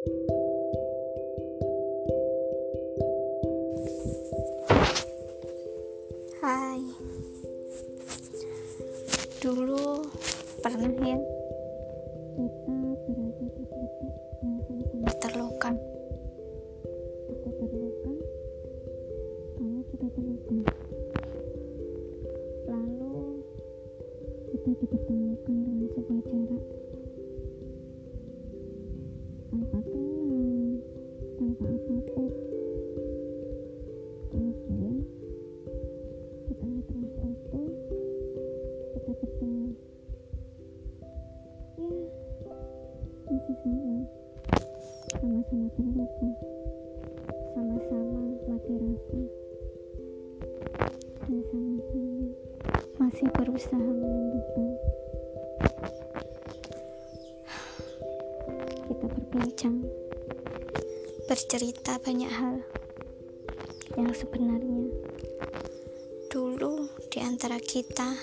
Hai. Dulu pernah ya Kita berada terluka juga terluka. Lalu Kita dipertemukan dengan sebuah berbincang bercerita banyak hal yang sebenarnya Dulu di antara kita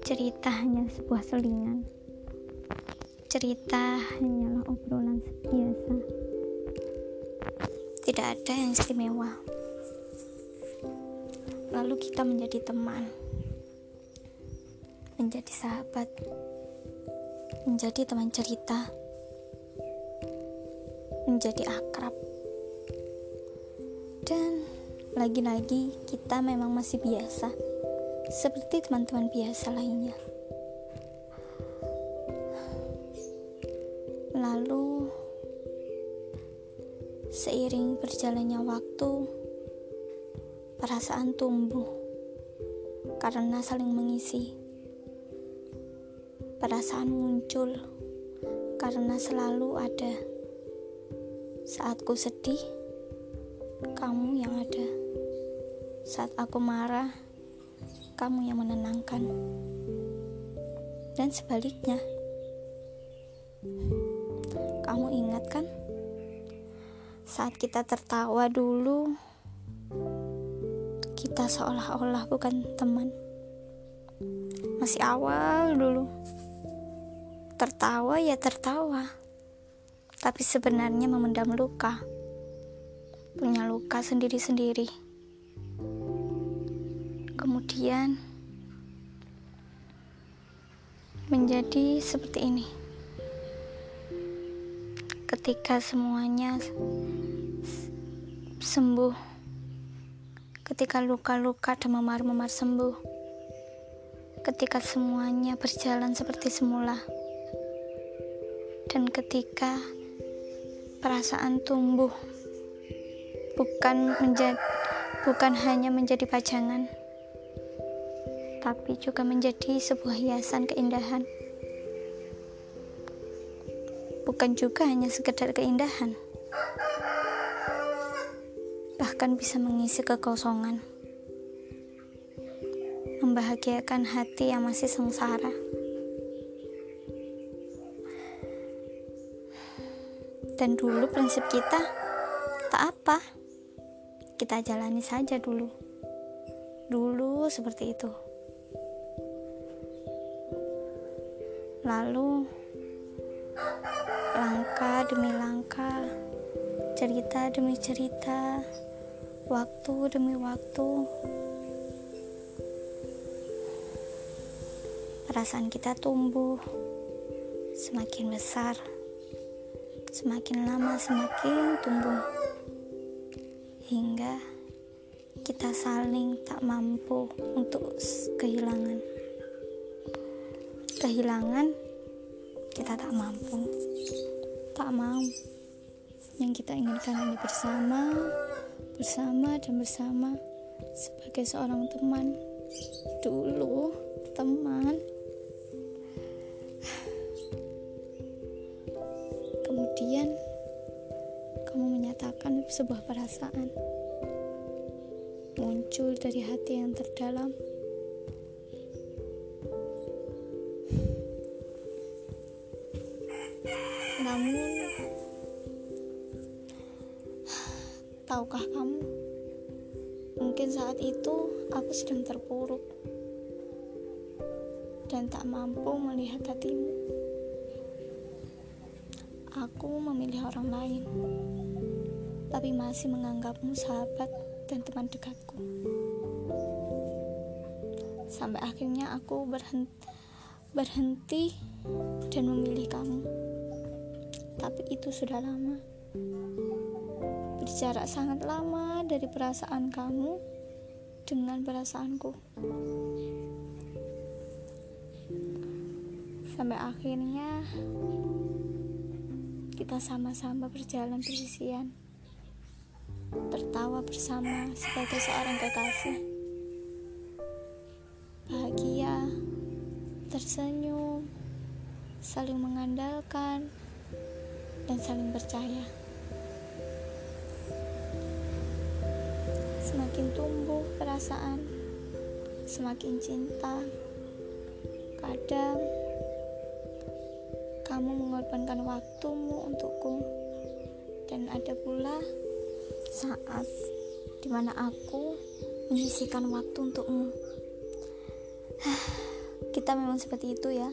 cerita hanya sebuah selingan. Cerita hanyalah obrolan biasa. Tidak ada yang istimewa. Lalu kita menjadi teman. Menjadi sahabat. Menjadi teman cerita. Menjadi akrab. Dan lagi-lagi kita memang masih biasa seperti teman-teman biasa lainnya lalu seiring berjalannya waktu perasaan tumbuh karena saling mengisi perasaan muncul karena selalu ada saat ku sedih kamu yang ada. Saat aku marah, kamu yang menenangkan, dan sebaliknya. Kamu ingat kan, saat kita tertawa dulu, kita seolah-olah bukan teman. Masih awal dulu, tertawa ya tertawa, tapi sebenarnya memendam luka, punya luka sendiri-sendiri. Kemudian menjadi seperti ini. Ketika semuanya sembuh, ketika luka-luka dan memar-memar sembuh, ketika semuanya berjalan seperti semula, dan ketika perasaan tumbuh bukan menjadi bukan hanya menjadi pajangan tapi juga menjadi sebuah hiasan keindahan. Bukan juga hanya sekedar keindahan, bahkan bisa mengisi kekosongan, membahagiakan hati yang masih sengsara. Dan dulu prinsip kita tak apa, kita jalani saja dulu. Dulu seperti itu. Lalu langkah demi langkah, cerita demi cerita, waktu demi waktu. Perasaan kita tumbuh semakin besar. Semakin lama semakin tumbuh. Hingga kita saling tak mampu untuk kehilangan. Kehilangan kita tak mampu. Tak mau. Yang kita inginkan hanya bersama bersama dan bersama sebagai seorang teman. Dulu teman sebuah perasaan muncul dari hati yang terdalam Namun, tahukah kamu, mungkin saat itu aku sedang terpuruk dan tak mampu melihat hatimu. aku memilih orang lain, tapi masih menganggapmu sahabat dan teman dekatku. Sampai akhirnya aku berhenti, berhenti dan memilih kamu. Tapi itu sudah lama. Berjarak sangat lama dari perasaan kamu dengan perasaanku. Sampai akhirnya kita sama-sama berjalan bersisian, tertawa bersama sebagai seorang kekasih, bahagia, tersenyum, saling mengandalkan, dan saling percaya. Semakin tumbuh perasaan, semakin cinta. Kadang kamu mengorbankan waktumu untukku dan ada pula saat di mana aku menyisihkan waktu untukmu. Kita memang seperti itu ya.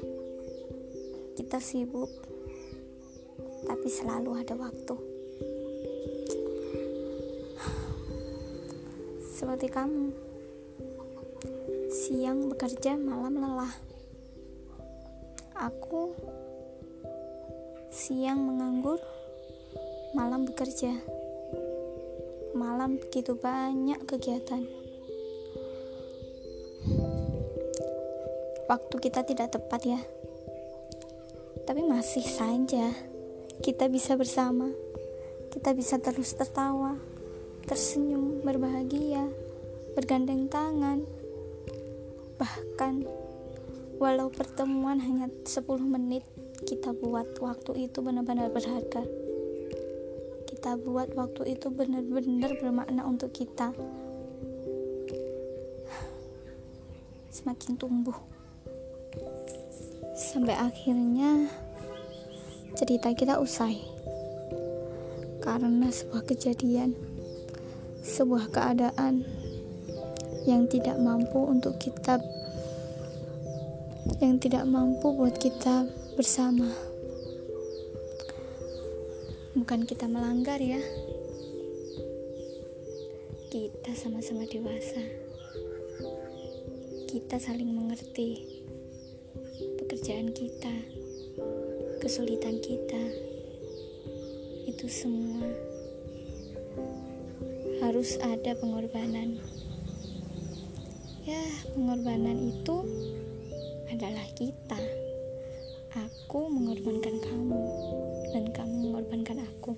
Kita sibuk tapi selalu ada waktu. Seperti kamu siang bekerja malam lelah. Aku siang menganggur, malam bekerja. Malam begitu banyak kegiatan. Waktu kita tidak tepat ya. Tapi masih saja kita bisa bersama. Kita bisa terus tertawa, tersenyum, berbahagia, bergandeng tangan. Bahkan walau pertemuan hanya 10 menit kita buat waktu itu benar-benar berharga kita buat waktu itu benar-benar bermakna untuk kita. Semakin tumbuh. Sampai akhirnya cerita kita usai. Karena sebuah kejadian sebuah keadaan yang tidak mampu untuk kita yang tidak mampu buat kita bersama. Bukan kita melanggar ya. Kita sama-sama dewasa. Kita saling mengerti pekerjaan kita, kesulitan kita. Itu semua harus ada pengorbanan. Ya, pengorbanan itu adalah kita. Aku mengorbankan kamu, dan kamu mengorbankan aku.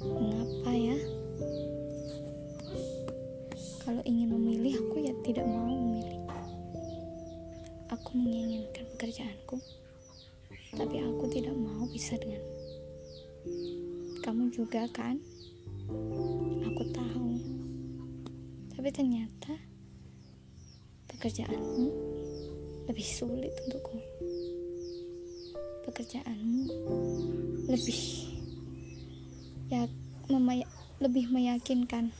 Mengapa ya? Kalau ingin memilih, aku ya tidak mau memilih. Aku menginginkan pekerjaanku, tapi aku tidak mau bisa dengan kamu juga kan? Aku tahu, tapi ternyata pekerjaanmu lebih sulit untukku. Pekerjaanmu lebih ya lebih meyakinkan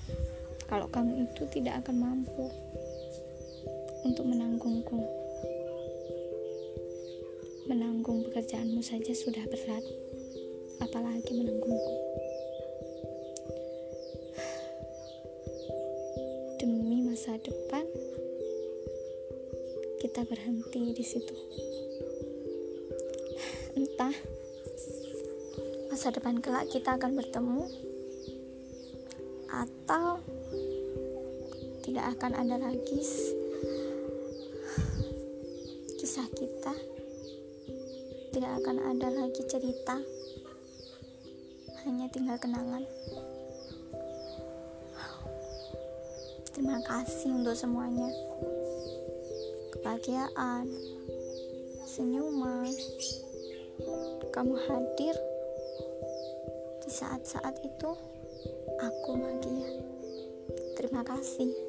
kalau kamu itu tidak akan mampu untuk menanggungku. Menanggung pekerjaanmu saja sudah berat, apalagi menanggungku. Demi masa depan, kita berhenti di situ. Entah masa depan kelak kita akan bertemu atau tidak akan ada lagi kisah kita. Tidak akan ada lagi cerita. Hanya tinggal kenangan. Terima kasih untuk semuanya kebahagiaan, senyuman. Kamu hadir di saat-saat itu, aku bahagia. Terima kasih.